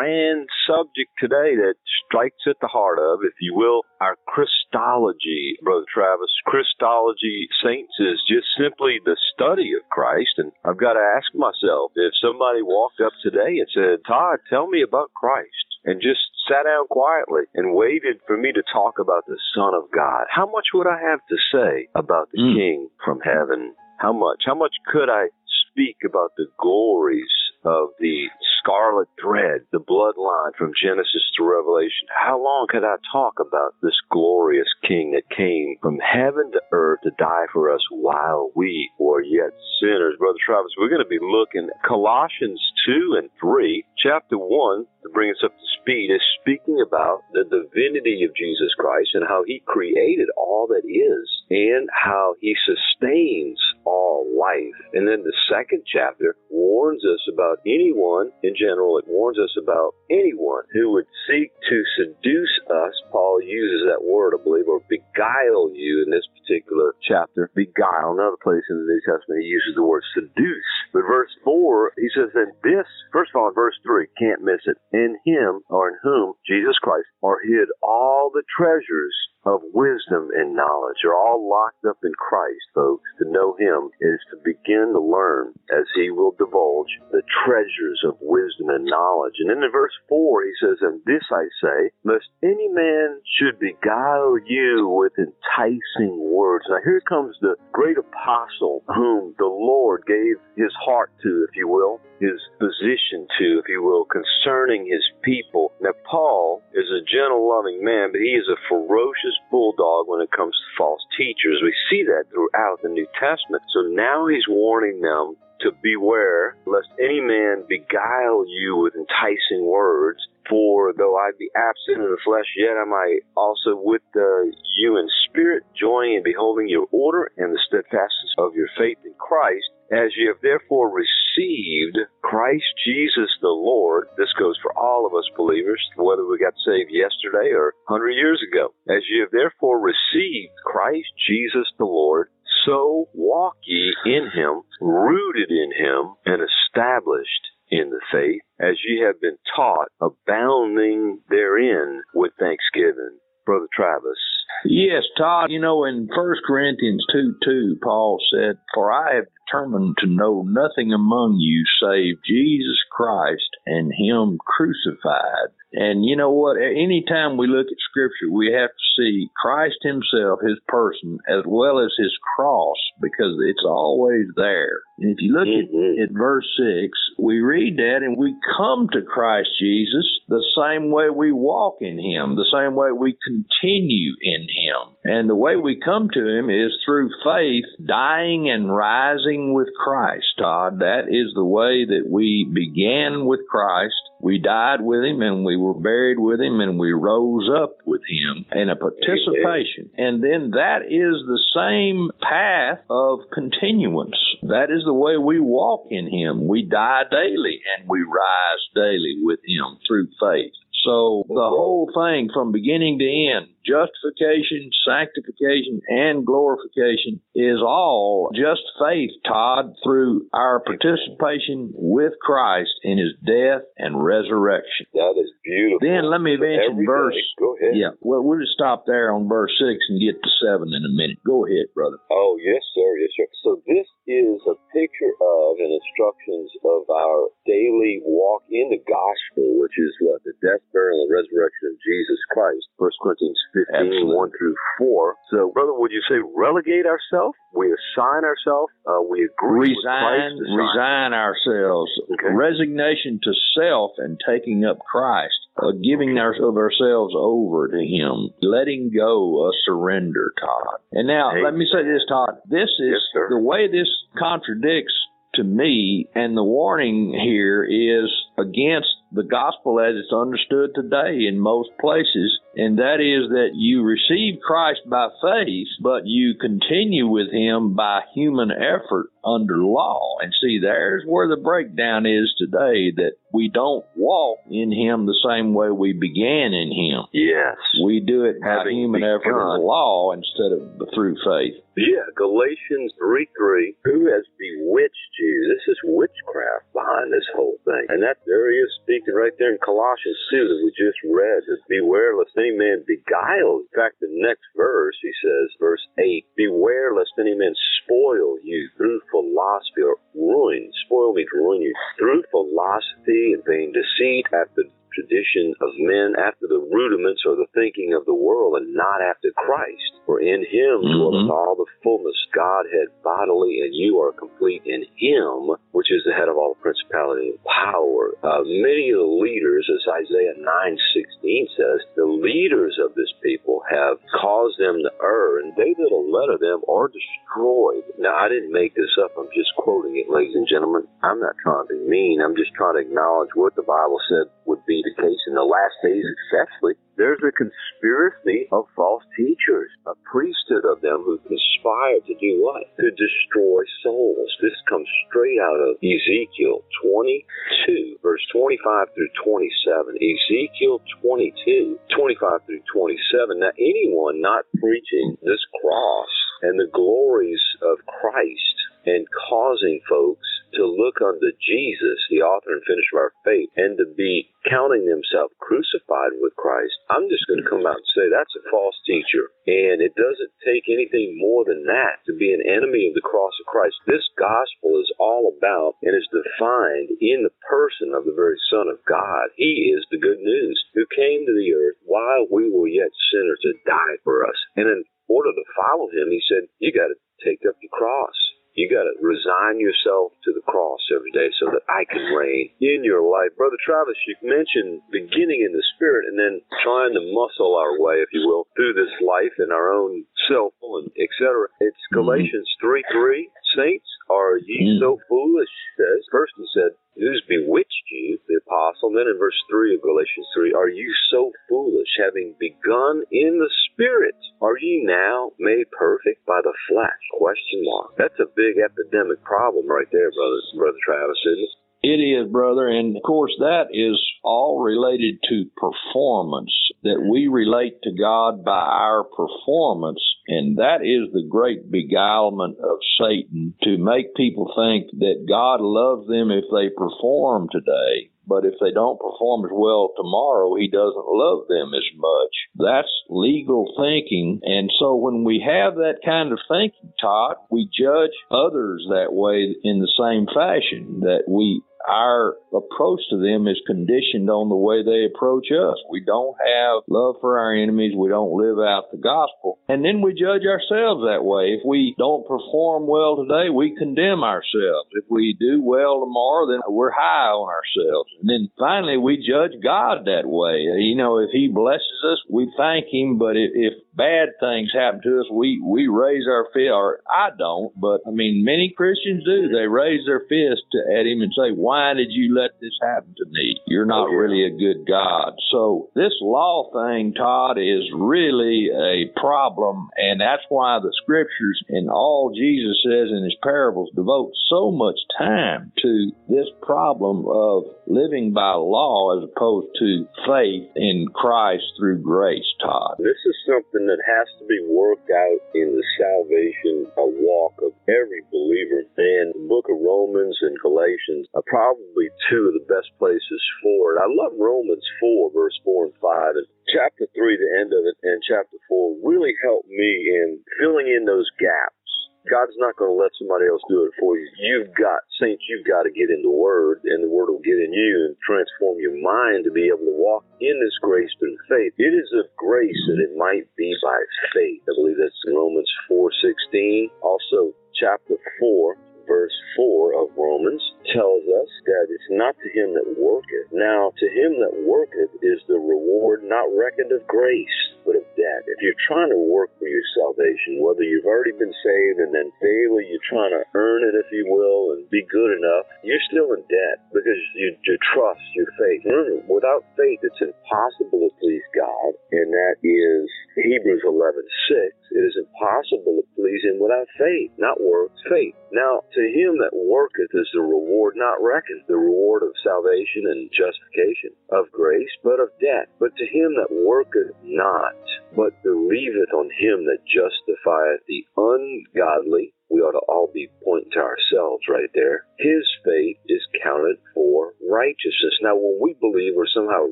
Grand subject today that strikes at the heart of, if you will, our Christology, Brother Travis. Christology, saints, is just simply the study of Christ. And I've got to ask myself if somebody walked up today and said, Todd, tell me about Christ and just sat down quietly and waited for me to talk about the Son of God, how much would I have to say about the mm. King from heaven? How much? How much could I speak about the glories of the scarlet thread, the bloodline from Genesis to Revelation. How long could I talk about this glorious King that came from heaven to earth to die for us while we were yet sinners? Brother Travis, we're going to be looking at Colossians 2 and 3. Chapter 1, to bring us up to speed, is speaking about the divinity of Jesus Christ and how he created all that is and how he sustains all life. And then the second chapter warns us about anyone in general, it warns us about anyone who would seek to seduce us. Paul uses that word, I believe, or beguile you in this particular chapter. Beguile. Another place in the New Testament, he uses the word seduce. But verse 4, he says, And this, first of all, in verse 3, can't miss it. In him, or in whom, Jesus Christ, are hid all the treasures of wisdom and knowledge are all locked up in Christ, folks. To know Him is to begin to learn as He will divulge the treasures of wisdom and knowledge. And then in verse 4, He says, And this I say, lest any man should beguile you with enticing words. Now here comes the great apostle whom the Lord gave His heart to, if you will, his position to, if you will, concerning his people. Now, Paul is a gentle, loving man, but he is a ferocious bulldog when it comes to false teachers. We see that throughout the New Testament. So now he's warning them to beware lest any man beguile you with enticing words. For though I be absent in the flesh, yet am I also with uh, you in spirit, joying in beholding your order and the steadfastness of your faith in Christ. As ye have therefore received Christ Jesus the Lord, this goes for all of us believers, whether we got saved yesterday or 100 years ago. As ye have therefore received Christ Jesus the Lord, so walk ye in him, rooted in him, and established in the faith, as ye have been taught, abounding therein with thanksgiving. Brother Travis. Yes, Todd, you know, in 1 Corinthians 2 2, Paul said, For I have determined to know nothing among you save Jesus Christ and Him crucified. And you know what? Any time we look at Scripture, we have to see Christ Himself, His person, as well as His cross, because it's always there. And if you look mm-hmm. at, at verse 6, we read that and we come to Christ Jesus the same way we walk in Him, the same way we continue in Him. And the way we come to Him is through faith, dying and rising with Christ, Todd. That is the way that we began with Christ we died with him and we were buried with him and we rose up with him in a participation. And then that is the same path of continuance. That is the way we walk in him. We die daily and we rise daily with him through faith. So the whole thing from beginning to end, justification, sanctification, and glorification is all just faith, Todd, through our participation with Christ in his death and resurrection. That is beautiful. Then let me mention verse. Go ahead. Yeah, well, we'll just stop there on verse 6 and get to 7 in a minute. Go ahead, brother. Oh, yes, sir. Yes, sir. So this is a picture of and instructions of our daily walk in the gospel, which is what? The death, burial, and resurrection of Jesus Christ. 1 Corinthians 15, Absolutely. 1 through 4. So, brother, would you say relegate ourselves? We assign ourselves? Uh, we agree resign, resign ourselves. Okay. Resignation to self and taking up Christ uh, giving our, of ourselves over to Him, letting go, a surrender, Todd. And now, hey. let me say this, Todd. This is yes, the way this contradicts to me, and the warning here is against the gospel as it's understood today in most places, and that is that you receive Christ by faith, but you continue with Him by human effort under law. And see, there's where the breakdown is today that we don't walk in Him the same way we began in Him. Yes. We do it by Having human begun. effort of law instead of through faith. Yeah, Galatians 3 3. Who has bewitched you? This is witchcraft behind this whole thing. And that there he is speaking right there in Colossians 2 that we just read. Is beware lest any man beguile. In fact, the next verse, he says, verse 8, Beware lest any man spoil you through philosophy or ruin. Spoil means ruin you. Through philosophy and vain deceit after tradition of men after the rudiments or the thinking of the world and not after Christ. For in him mm-hmm. dwelleth all the fullness Godhead bodily, and you are complete in him, which is the head of all principality and power. Uh, many of the leaders, as Isaiah 9:16 says, the leaders of this people have caused them to err, and they that will let of them are destroyed. Now, I didn't make this up. I'm just quoting it, ladies and gentlemen. I'm not trying to be mean. I'm just trying to acknowledge what the Bible said would be the case in the last days, especially. There's a conspiracy of false teachers, a priesthood of them who conspire to do what? To destroy souls. This comes straight out of Ezekiel 22, verse 25 through 27. Ezekiel 22, 25 through 27. Now, anyone not preaching this cross and the glories of Christ and causing folks to look unto Jesus, the author and finisher of our faith, and to be counting themselves crucified with Christ, I'm just going to come out and say that's a false teacher. And it doesn't take anything more than that to be an enemy of the cross of Christ. This gospel is all about and is defined in the person of the very Son of God. He is the good news who came to the earth while we were yet sinners to die for us. And in order to follow him, he said, you got to take up your cross. You got to resign yourself to the cross every day so that I can reign in your life. Brother Travis, you mentioned beginning in the spirit and then trying to muscle our way, if you will, through this life in our own self and etc. It's mm-hmm. Galatians 3 3. Saints, are ye mm-hmm. so foolish? Says, first he said, Who's bewitched you, the apostle? Then in verse 3 of Galatians 3, Are you so foolish, having begun in the Spirit? Are ye now made perfect by the flesh? Question mark. That's a big epidemic problem right there, brother, brother Travis, isn't it? It is, brother. And of course, that is all related to performance, that we relate to God by our performance. And that is the great beguilement of Satan to make people think that God loves them if they perform today. But if they don't perform as well tomorrow, he doesn't love them as much. That's legal thinking. And so when we have that kind of thinking, Todd, we judge others that way in the same fashion, that we our approach to them is conditioned on the way they approach us. We don't have love for our enemies. We don't live out the gospel. And then we judge ourselves that way. If we don't perform well today, we condemn ourselves. If we do well tomorrow, then we're high on ourselves. And then finally, we judge God that way. You know, if He blesses us, we thank Him. But if, bad things happen to us, we, we raise our fist, or I don't, but I mean, many Christians do. They raise their fist at Him and say, why did you let this happen to me? You're not oh, really a good God. So this law thing, Todd, is really a problem. And that's why the scriptures and all Jesus says in his parables devote so much time to this problem of living by law as opposed to faith in Christ through grace, Todd. This is something that has to be worked out in the salvation a walk of every believer. And the book of Romans and Galatians are probably two of the best places for it. I love Romans 4, verse 4 and 5. And chapter 3, the end of it, and chapter 4 really helped me in filling in those gaps God's not going to let somebody else do it for you. You've got, saints, you've got to get in the Word, and the Word will get in you and transform your mind to be able to walk in this grace through faith. It is of grace that it might be by faith. I believe that's Romans 4.16. Also, chapter 4, verse 4 of Romans tells us that it's not to him that worketh. Now, to him that worketh is the reward not reckoned of grace, but of debt. If you're trying to work for your salvation, whether you've already been saved and then daily you're trying to earn it, if you will, and be good enough, you're still in debt because you, you trust your faith. Remember, without faith, it's impossible to please God, and that is Hebrews 11 6. It is impossible to please Him without faith, not works, faith. Now, to him that worketh is the reward not reckoned, the reward of salvation and justification, of grace, but of debt. But to him that worketh not, but believeth on him that justifieth the ungodly, we ought to all be pointing to ourselves right there. His faith is counted for righteousness. Now, when we believe we're somehow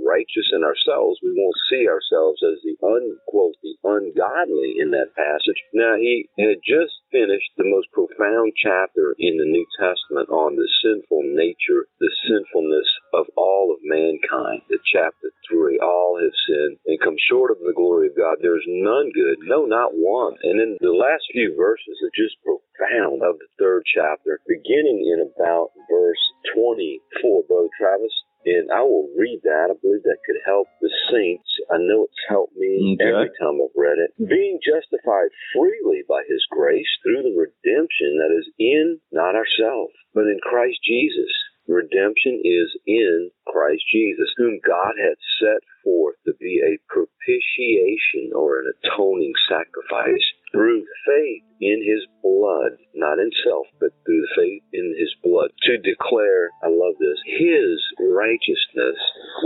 righteous in ourselves, we won't see ourselves as the unquote the ungodly in that passage. Now, he had just finished the most profound chapter in the New Testament on the sinful nature, the sinfulness of all of mankind. The chapter all have sinned and come short of the glory of God. There's none good, no, not one. And then the last few verses are just profound of the third chapter, beginning in about verse 24, Brother Travis. And I will read that. I believe that could help the saints. I know it's helped me okay. every time I've read it. Being justified freely by his grace through the redemption that is in not ourselves, but in Christ Jesus. Redemption is in Christ Jesus, whom God had set forth to be a propitiation or an atoning sacrifice through faith in his blood, not in self, but through the faith in his blood, to declare, I love this, his righteousness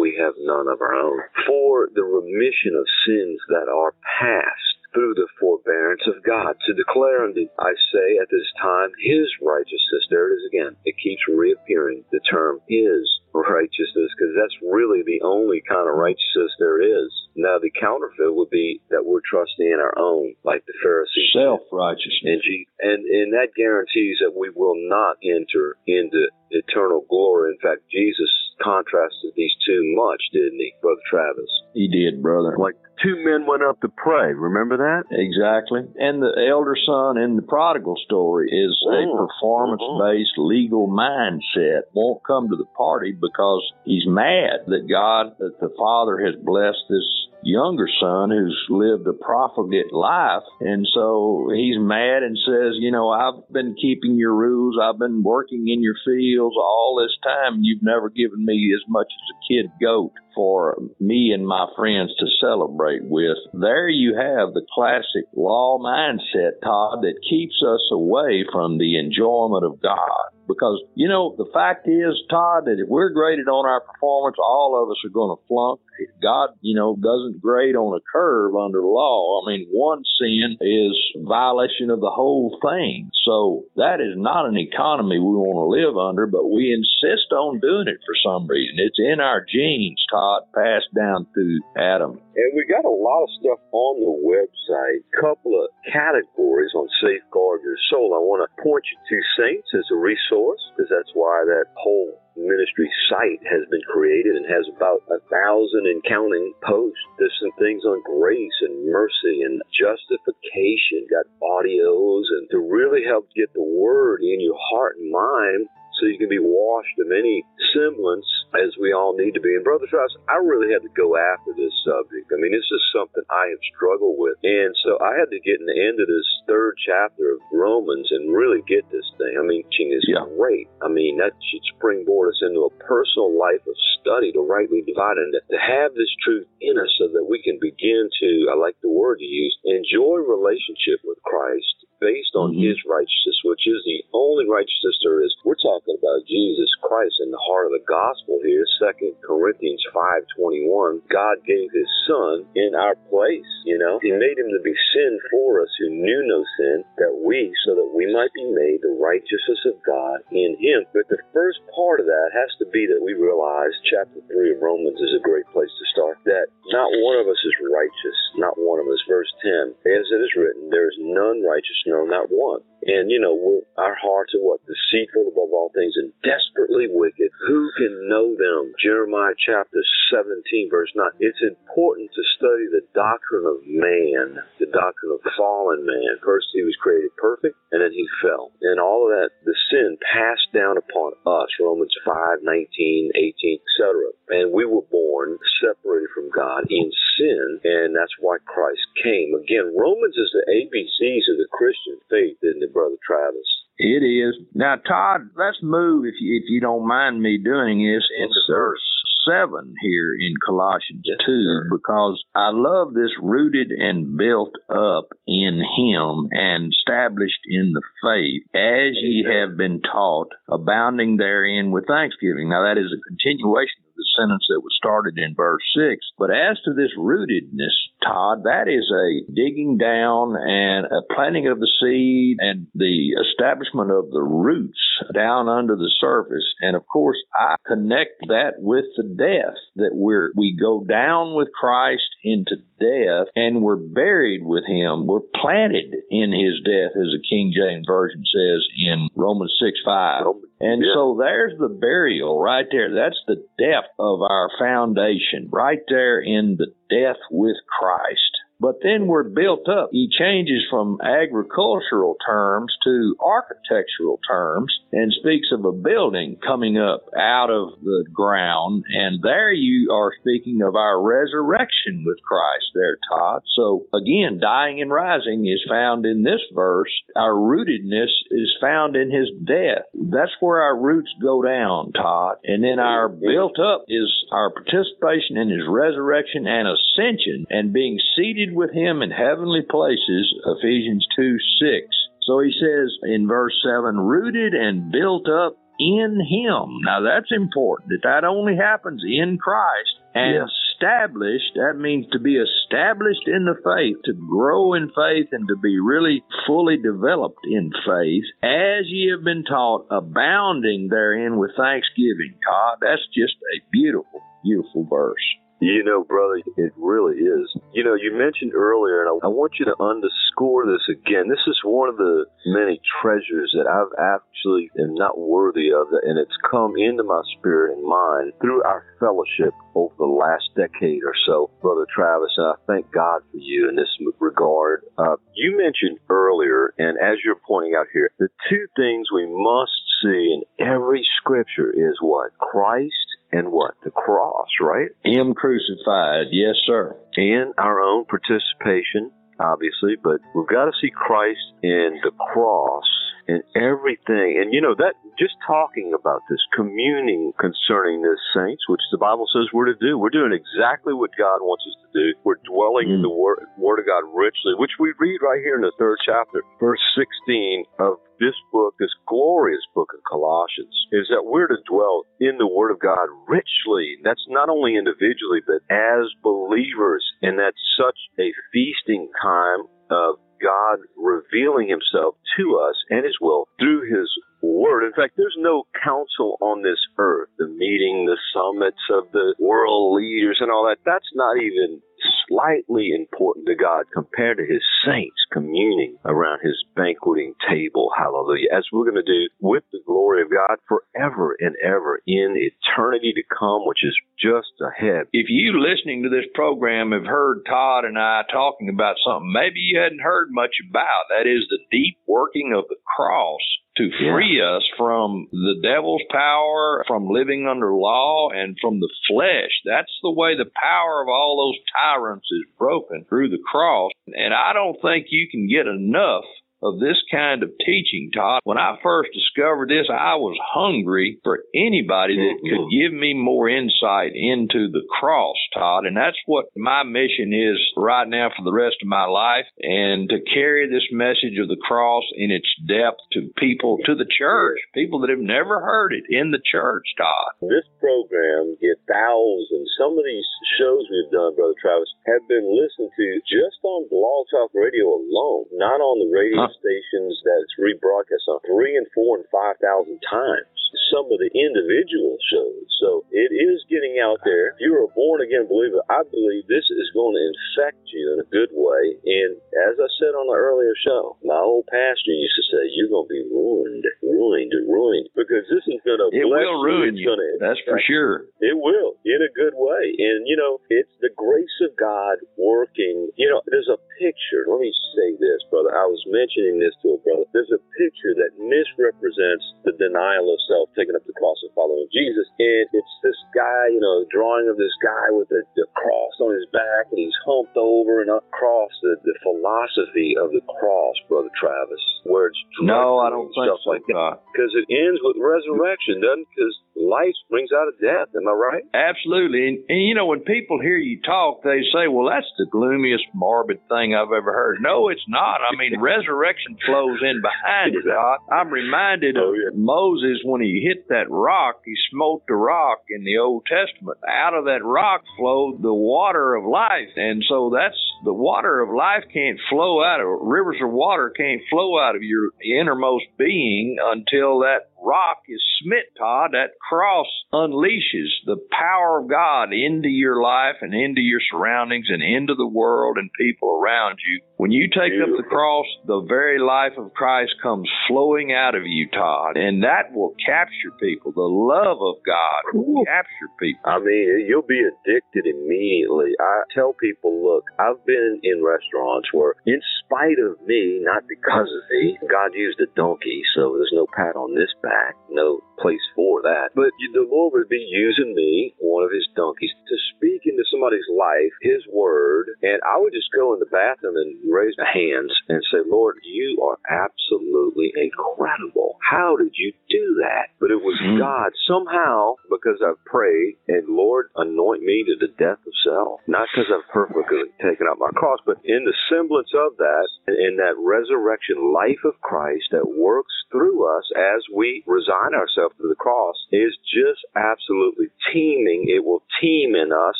we have none of our own, for the remission of sins that are past through the forbearance of God, to declare unto, I say at this time, his righteousness. There it is again. It keeps reappearing, the term his righteousness, because that's really the only kind of righteousness there is. Now, the counterfeit would be that we're trusting in our own, like the Pharisees. Self righteousness. And, and that guarantees that we will not enter into eternal glory. In fact, Jesus contrasted these two much, didn't he, Brother Travis? He did, brother. Like two men went up to pray. Remember that? Exactly. And the elder son in the prodigal story is a mm-hmm. performance based legal mindset. Won't come to the party because he's mad that God, that the Father has blessed this younger son who's lived a profligate life. And so he's mad and says, You know, I've been keeping your rules. I've been working in your fields all this time. You've never given me as much as a kid goat for me and my friends to celebrate with. There you have the classic law mindset, Todd, that keeps us away from the enjoyment of God. Because, you know, the fact is, Todd, that if we're graded on our performance, all of us are going to flunk. God, you know, doesn't grade on a curve under law. I mean, one sin is violation of the whole thing. So that is not an economy we want to live under, but we insist on doing it for some reason. It's in our genes, Todd, passed down through Adam. And we got a lot of stuff on the website, a couple of categories on Safeguard Your Soul. I want to point you to Saints as a resource because that's why that whole ministry site has been created and has about a thousand and counting posts. There's some things on grace and mercy and justification, got audios, and to really help get the word in your heart and mind so you can be washed of any semblance as we all need to be. And Brother Travis, I really had to go after this subject. I mean, this is something I have struggled with. And so I had to get in the end of this third chapter of Romans and really get this thing. I mean, teaching is yeah. great. I mean, that should springboard us into a personal life of study to rightly divide and to have this truth in us so that we can begin to, I like the word you use, enjoy relationship with Christ based on mm-hmm. his righteousness, which is the only righteousness there is. We're talking about Jesus Christ in the heart of the gospel here. Second Corinthians five twenty one. God gave his son in our place, you know. He made him to be sin for us who knew no sin, that we, so that we might be made the righteousness of God in him. But the first part of that has to be that we realize chapter three of Romans is a great place to start. That not one of us is righteous, not one of us. Verse ten, as it is written, there is none righteous, no, not one. And, you know, our hearts are what? Deceitful above all things and desperately wicked. Who can know them? Jeremiah chapter 17, verse 9. It's important to study the doctrine of man, the doctrine of fallen man. First, he was created perfect, and then he fell. And all of that, the sin passed down upon us, Romans 5, 19, 18, etc. And we were born separated from God in sin, and that's why Christ came. Again, Romans is the ABCs of the Christian faith, isn't it? Brother Travis. It is. Now, Todd, let's move, if you, if you don't mind me doing this, into verse 7 here in Colossians yes, 2 sir. because I love this rooted and built up in Him and established in the faith as ye have been taught, abounding therein with thanksgiving. Now, that is a continuation of the sentence that was started in verse 6. But as to this rootedness, Todd, that is a digging down and a planting of the seed and the establishment of the roots down under the surface. And of course, I connect that with the death that we're, we go down with Christ into death and we're buried with him. We're planted in his death, as the King James Version says in Romans 6 5. And yeah. so there's the burial right there. That's the depth of our foundation right there in the death with Christ. Christ. But then we're built up. He changes from agricultural terms to architectural terms and speaks of a building coming up out of the ground. And there you are speaking of our resurrection with Christ there, Todd. So again, dying and rising is found in this verse. Our rootedness is found in his death. That's where our roots go down, Todd. And then our built up is our participation in his resurrection and ascension and being seated with him in heavenly places, Ephesians 2 6. So he says in verse 7, rooted and built up in him. Now that's important that that only happens in Christ and yes. established. That means to be established in the faith, to grow in faith, and to be really fully developed in faith, as ye have been taught, abounding therein with thanksgiving. God, that's just a beautiful, beautiful verse. You know, brother, it really is. You know, you mentioned earlier, and I, I want you to underscore this again. This is one of the many treasures that I've actually am not worthy of, and it's come into my spirit and mind through our fellowship over the last decade or so, Brother Travis. And I thank God for you in this regard. Uh, you mentioned earlier, and as you're pointing out here, the two things we must see in every scripture is what? Christ and what? The cross, right? Him crucified, yes, sir. And our own participation, obviously, but we've got to see Christ in the cross in everything. And you know, that just talking about this, communing concerning this, saints, which the Bible says we're to do. We're doing exactly what God wants us to do. We're dwelling mm. in the word, word of God richly, which we read right here in the third chapter, verse 16 of this book, this glorious book of Colossians, is that we're to dwell in the Word of God richly. That's not only individually, but as believers. And that's such a feasting time of God revealing himself to us and his will through his word. In fact, there's no council on this earth, the meeting, the summits of the world leaders and all that. That's not even slightly important to God compared to his saints communing around his banqueting table. Hallelujah. As we're going to do with the glory of God forever and ever in eternity to come, which is just ahead. If you listening to this program have heard Todd and I talking about something maybe you hadn't heard much about, that is the deep working of the cross to free yeah. us from the devil's power, from living under law, and from the flesh. That's the way the power of all those tyrants is broken through the cross. And I don't think you can get enough of this kind of teaching, Todd. When I first discovered this, I was hungry for anybody that mm-hmm. could give me more insight into the cross, Todd. And that's what my mission is right now for the rest of my life and to carry this message of the cross in its depth to people, to the church, people that have never heard it in the church, Todd. This program get thousands. Some of these shows we've done, Brother Travis, have been listened to just on BlogTalkRadio alone, not on the radio stations that it's rebroadcast on three and four and five thousand times. Some of the individual shows. So it is getting out there. If you're a born again believer, I believe this is going to infect you in a good way. And as I said on the earlier show, my old pastor used to say, "You're going to be ruined, ruined, ruined," because this is going to it will ruin you. Gonna, That's for sure. It will in a good way. And you know, it's the grace of God working. You know, there's a picture. Let me say this, brother. I was mentioning this to a brother. There's a picture that misrepresents the denial of self, taking up the cross and following Jesus. And it's this guy, you know, drawing of this guy with the, the cross on his back and he's humped over and across the, the philosophy of the cross, brother Travis, where it's no, I don't think so, like that. Because it ends with resurrection, doesn't? Because life springs out of death. Am I right? Absolutely. And, and you know, when people hear you talk, they say, "Well, that's the gloomiest, morbid thing I've ever heard." No, it's not. I mean, resurrection flows in behind it. I'm reminded oh, yeah. of Moses when he hit that rock. He smote the rock in the Old Testament. Out of that rock flowed the water of life, and so that's the water of life can't flow out of rivers of water can't flow out of your innermost being until that rock is smit, Todd. That cross unleashes the power of God into your life and into your surroundings and into the world and people around you. When you take Beautiful. up the cross, the very life of Christ comes flowing out of you, Todd, and that will capture people. The love of God will capture people. I mean, you'll be addicted immediately. I tell people, look, I've been in restaurants where, in spite of me, not because of me, God used a donkey, so there's no pat on this back back. No place for that. But the Lord would be using me, one of his donkeys, to speak into somebody's life his word. And I would just go in the bathroom and raise my hands and say, Lord, you are absolutely incredible. How did you do that? But it was mm-hmm. God somehow because I've prayed and Lord, anoint me to the death of self. Not because I've perfectly taken up my cross, but in the semblance of that, in that resurrection life of Christ that works through us as we resign ourselves to the cross is just absolutely teeming. It will teem in us.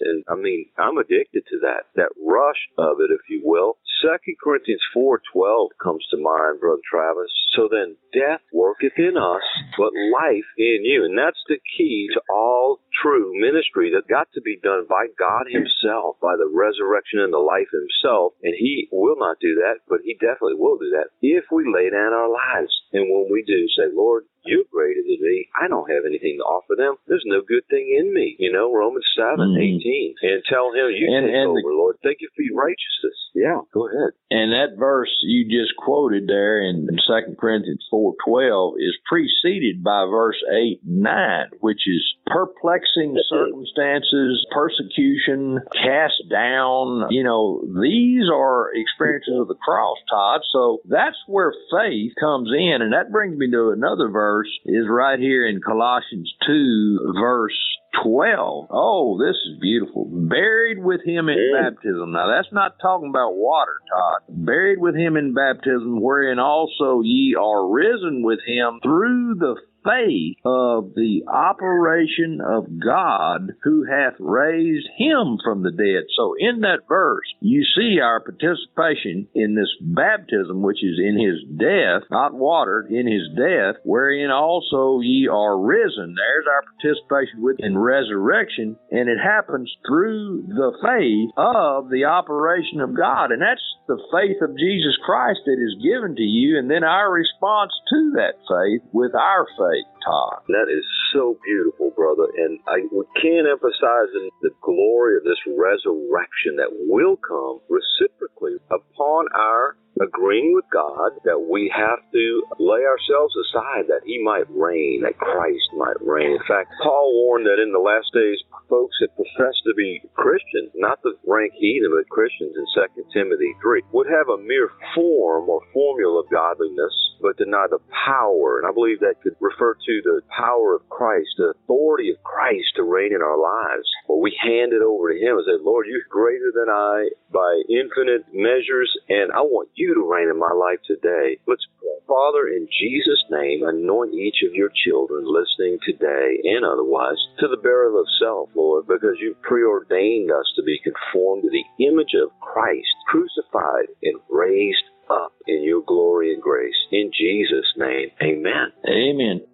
And I mean, I'm addicted to that, that rush of it, if you will. Second Corinthians 4.12 comes to mind, Brother Travis. So then death worketh in us, but life in you. And that's the key to all true ministry that got to be done by God Himself, by the resurrection and the life Himself. And He will not do that, but He definitely will do that if we lay down our lives. And when we do, say, Lord, you're greater than me. I don't have anything to offer them. There's no good thing in me. You know, Romans 7, mm-hmm. 18. And tell him, you and, take and over, the, Lord. Thank you for your righteousness. Yeah, go ahead. And that verse you just quoted there in 2 Corinthians 4.12 is preceded by verse 8 9, which is perplexing circumstances, persecution, cast down. You know, these are experiences of the cross, Todd. So that's where faith comes in. And that brings me to another verse verse is right here in Colossians 2, verse 12. Oh, this is beautiful. Buried with him in baptism. Now, that's not talking about water, Todd. Buried with him in baptism, wherein also ye are risen with him through the faith of the operation of God who hath raised him from the dead. So in that verse, you see our participation in this baptism, which is in his death, not water, in his death, wherein also ye are risen. There's our participation with in resurrection, and it happens through the faith of the operation of God. And that's the faith of Jesus Christ that is given to you, and then our response to that faith with our faith That is so beautiful, brother. And I we can't emphasize the glory of this resurrection that will come reciprocally upon our agreeing with God that we have to lay ourselves aside that He might reign, that Christ might reign. In fact, Paul warned that in the last days, folks that profess to be Christians, not the rank heathen, but Christians in 2 Timothy 3, would have a mere form or formula of godliness, but deny the power. And I believe that could refer to the power of Christ, the authority of Christ to reign in our lives. Well, we hand it over to Him and say, Lord, you're greater than I by infinite measures, and I want you you to reign in my life today. Let's. Father, in Jesus' name, anoint each of your children listening today and otherwise to the burial of self, Lord, because you preordained us to be conformed to the image of Christ, crucified and raised up in your glory and grace. In Jesus' name, amen. Amen.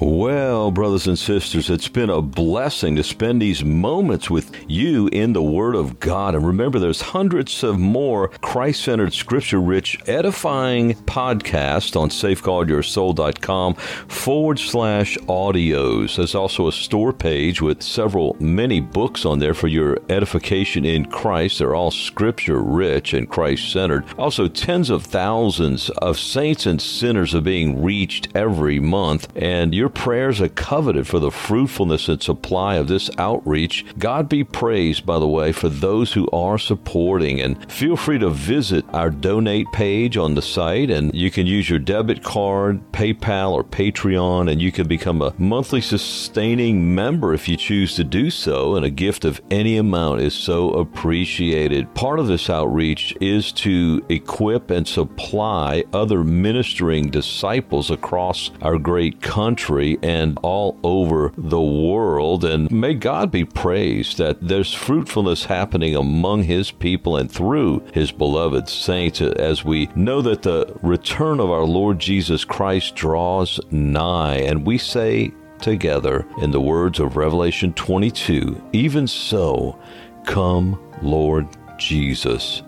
Well, brothers and sisters, it's been a blessing to spend these moments with you in the Word of God. And remember, there's hundreds of more Christ centered, scripture rich, edifying podcasts on safeguardyoursoul.com forward slash audios. There's also a store page with several, many books on there for your edification in Christ. They're all scripture rich and Christ centered. Also, tens of thousands of saints and sinners are being reached every month. And your prayers are coveted for the fruitfulness and supply of this outreach. God be praised, by the way, for those who are supporting. And feel free to visit our donate page on the site, and you can use your debit card, PayPal, or Patreon, and you can become a monthly sustaining member if you choose to do so. And a gift of any amount is so appreciated. Part of this outreach is to equip and supply other ministering disciples across our great country country and all over the world. And may God be praised that there's fruitfulness happening among His people and through His beloved saints as we know that the return of our Lord Jesus Christ draws nigh. And we say together in the words of Revelation 22 Even so, come, Lord Jesus.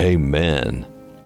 Amen